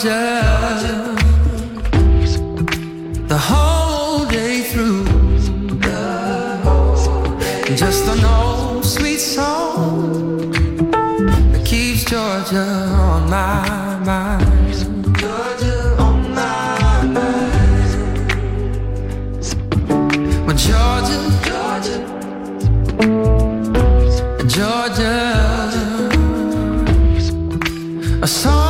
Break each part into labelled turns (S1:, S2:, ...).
S1: Georgia, the whole day through, just an old sweet song that keeps Georgia on my mind. Georgia on my mind. Well, Georgia, Georgia, Georgia. A song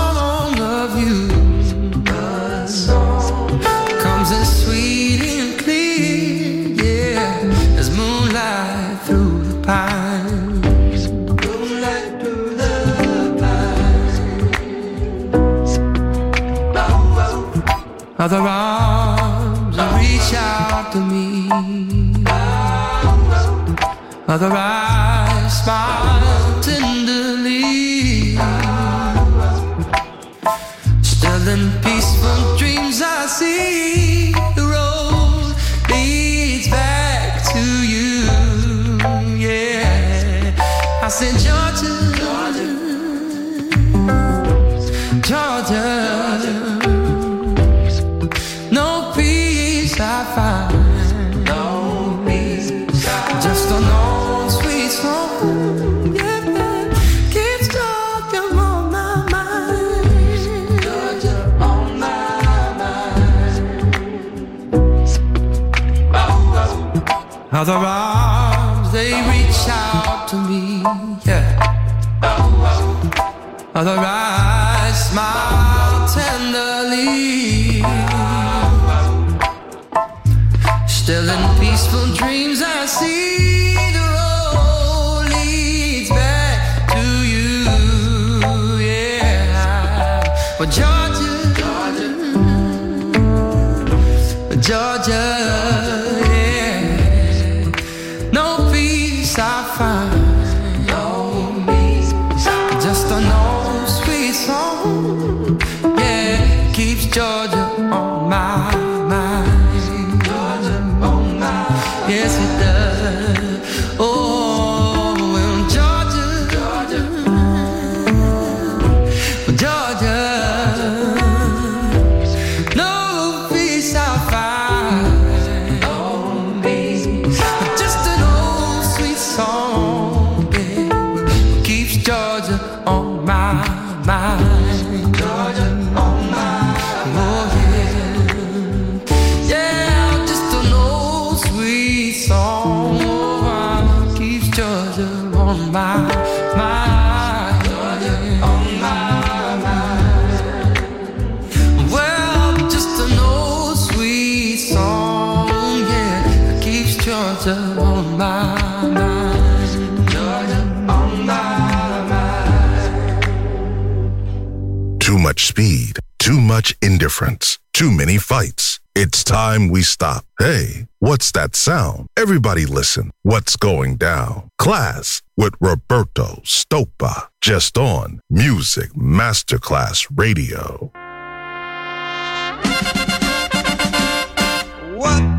S1: Other arms reach out to me. Other eyes smile tenderly. Still in peaceful dreams, I see the road leads back to you. Yeah, I said, Georgia, Other arms they reach out to me. Yeah. Other eyes smile tenderly. Still in peaceful dreams, I see
S2: much indifference, too many fights. It's time we stop. Hey, what's that sound? Everybody listen. What's going down? Klass with Roberto Stoppa. Just on Music Masterclass Radio.
S3: What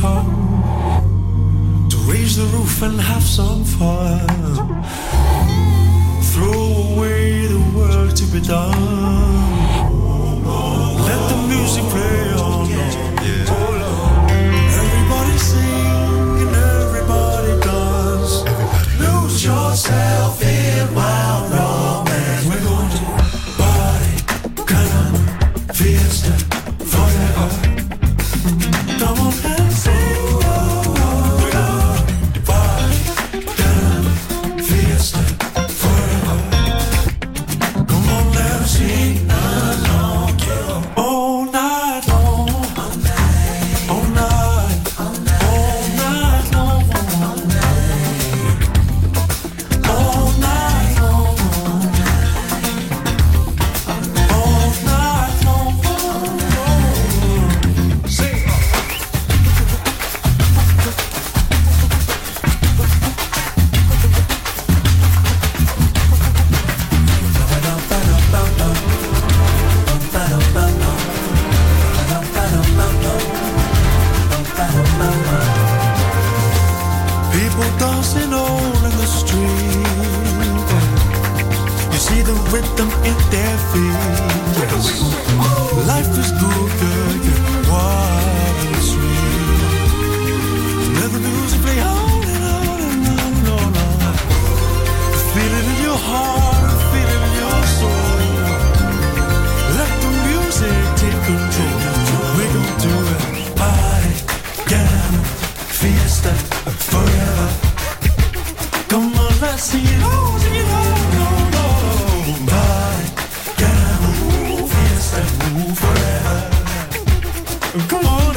S3: come to
S4: raise the roof and have some fun. Throw away the work to be done. Let the music.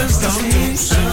S4: happens, don't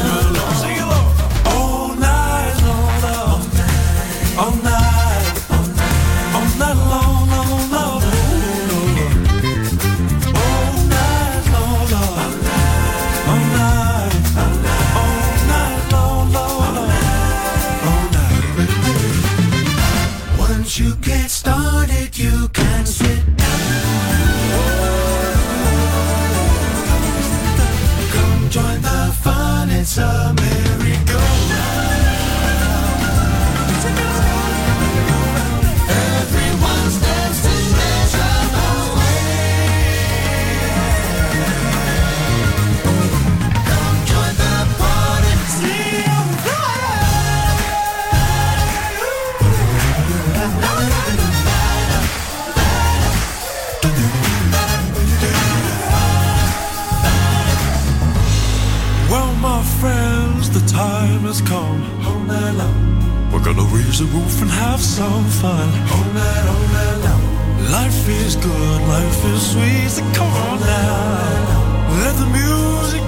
S4: gonna raise the roof and have some fun. All night, all night long. Life is good, life is sweet. So come on now. Let the music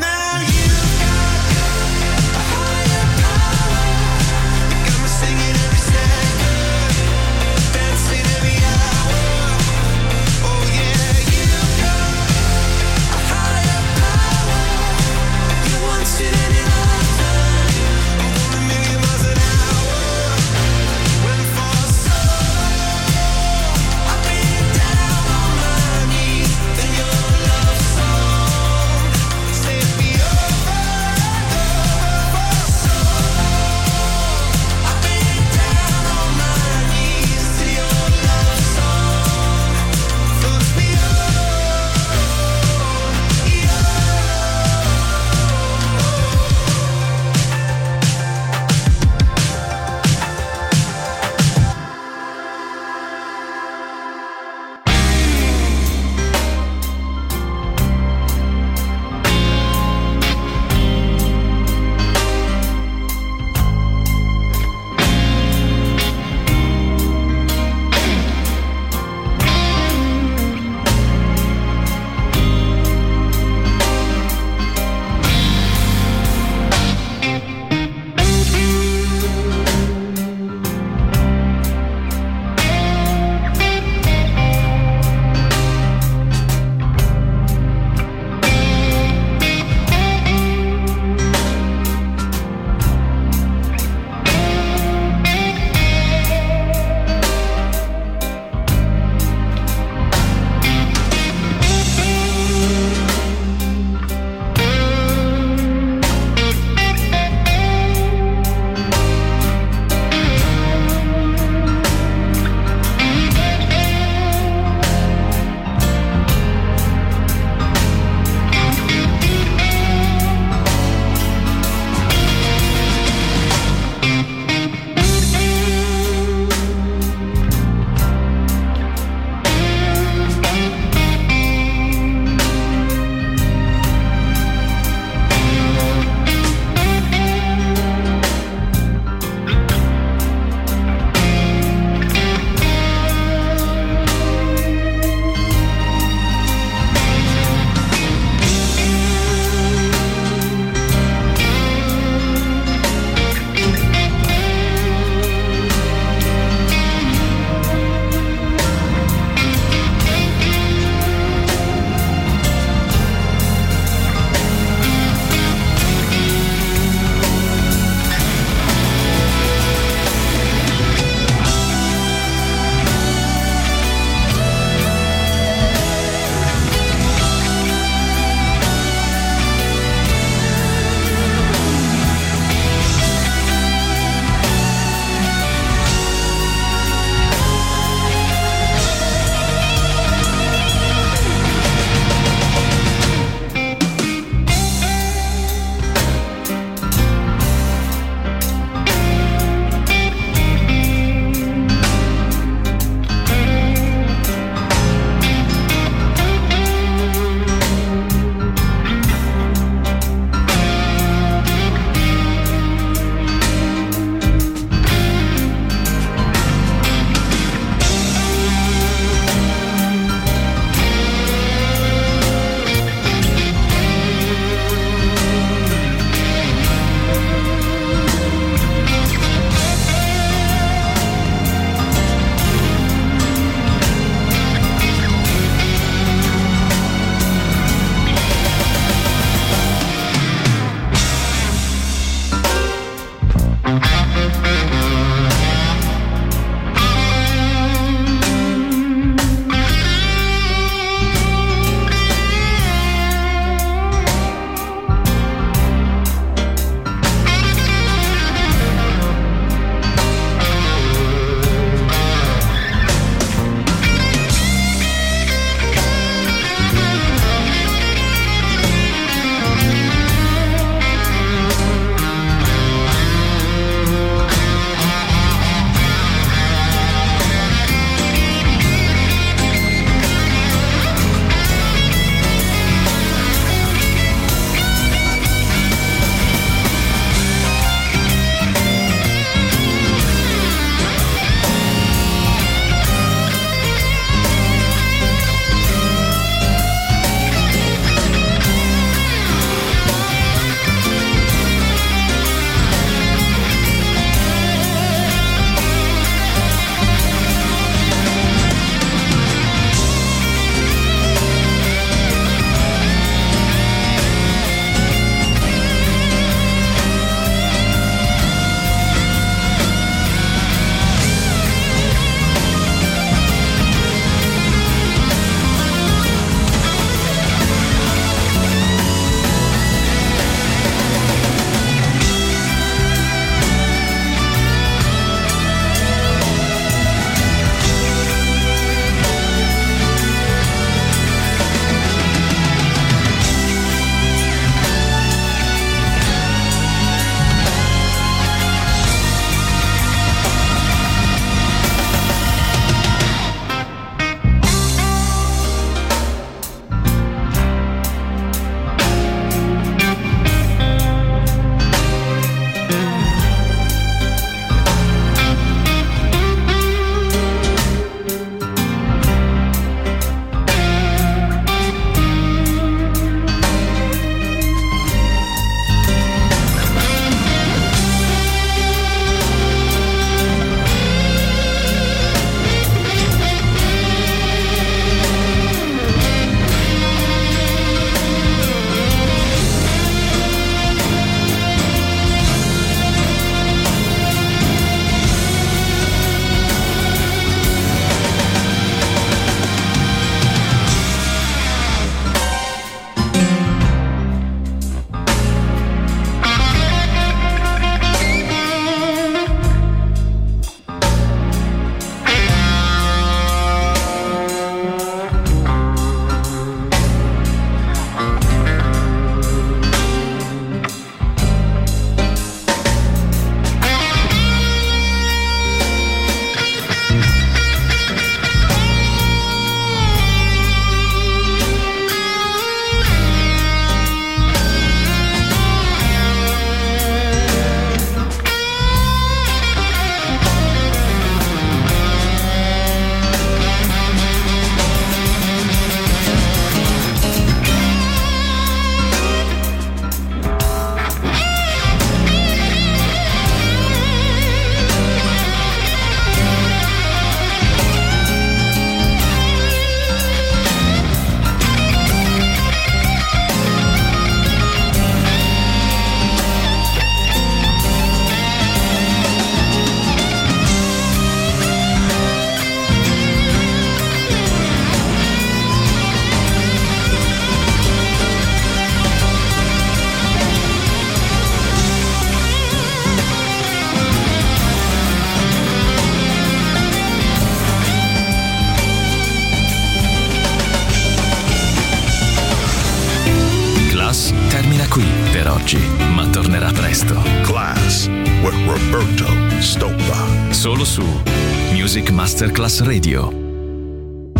S5: Radio.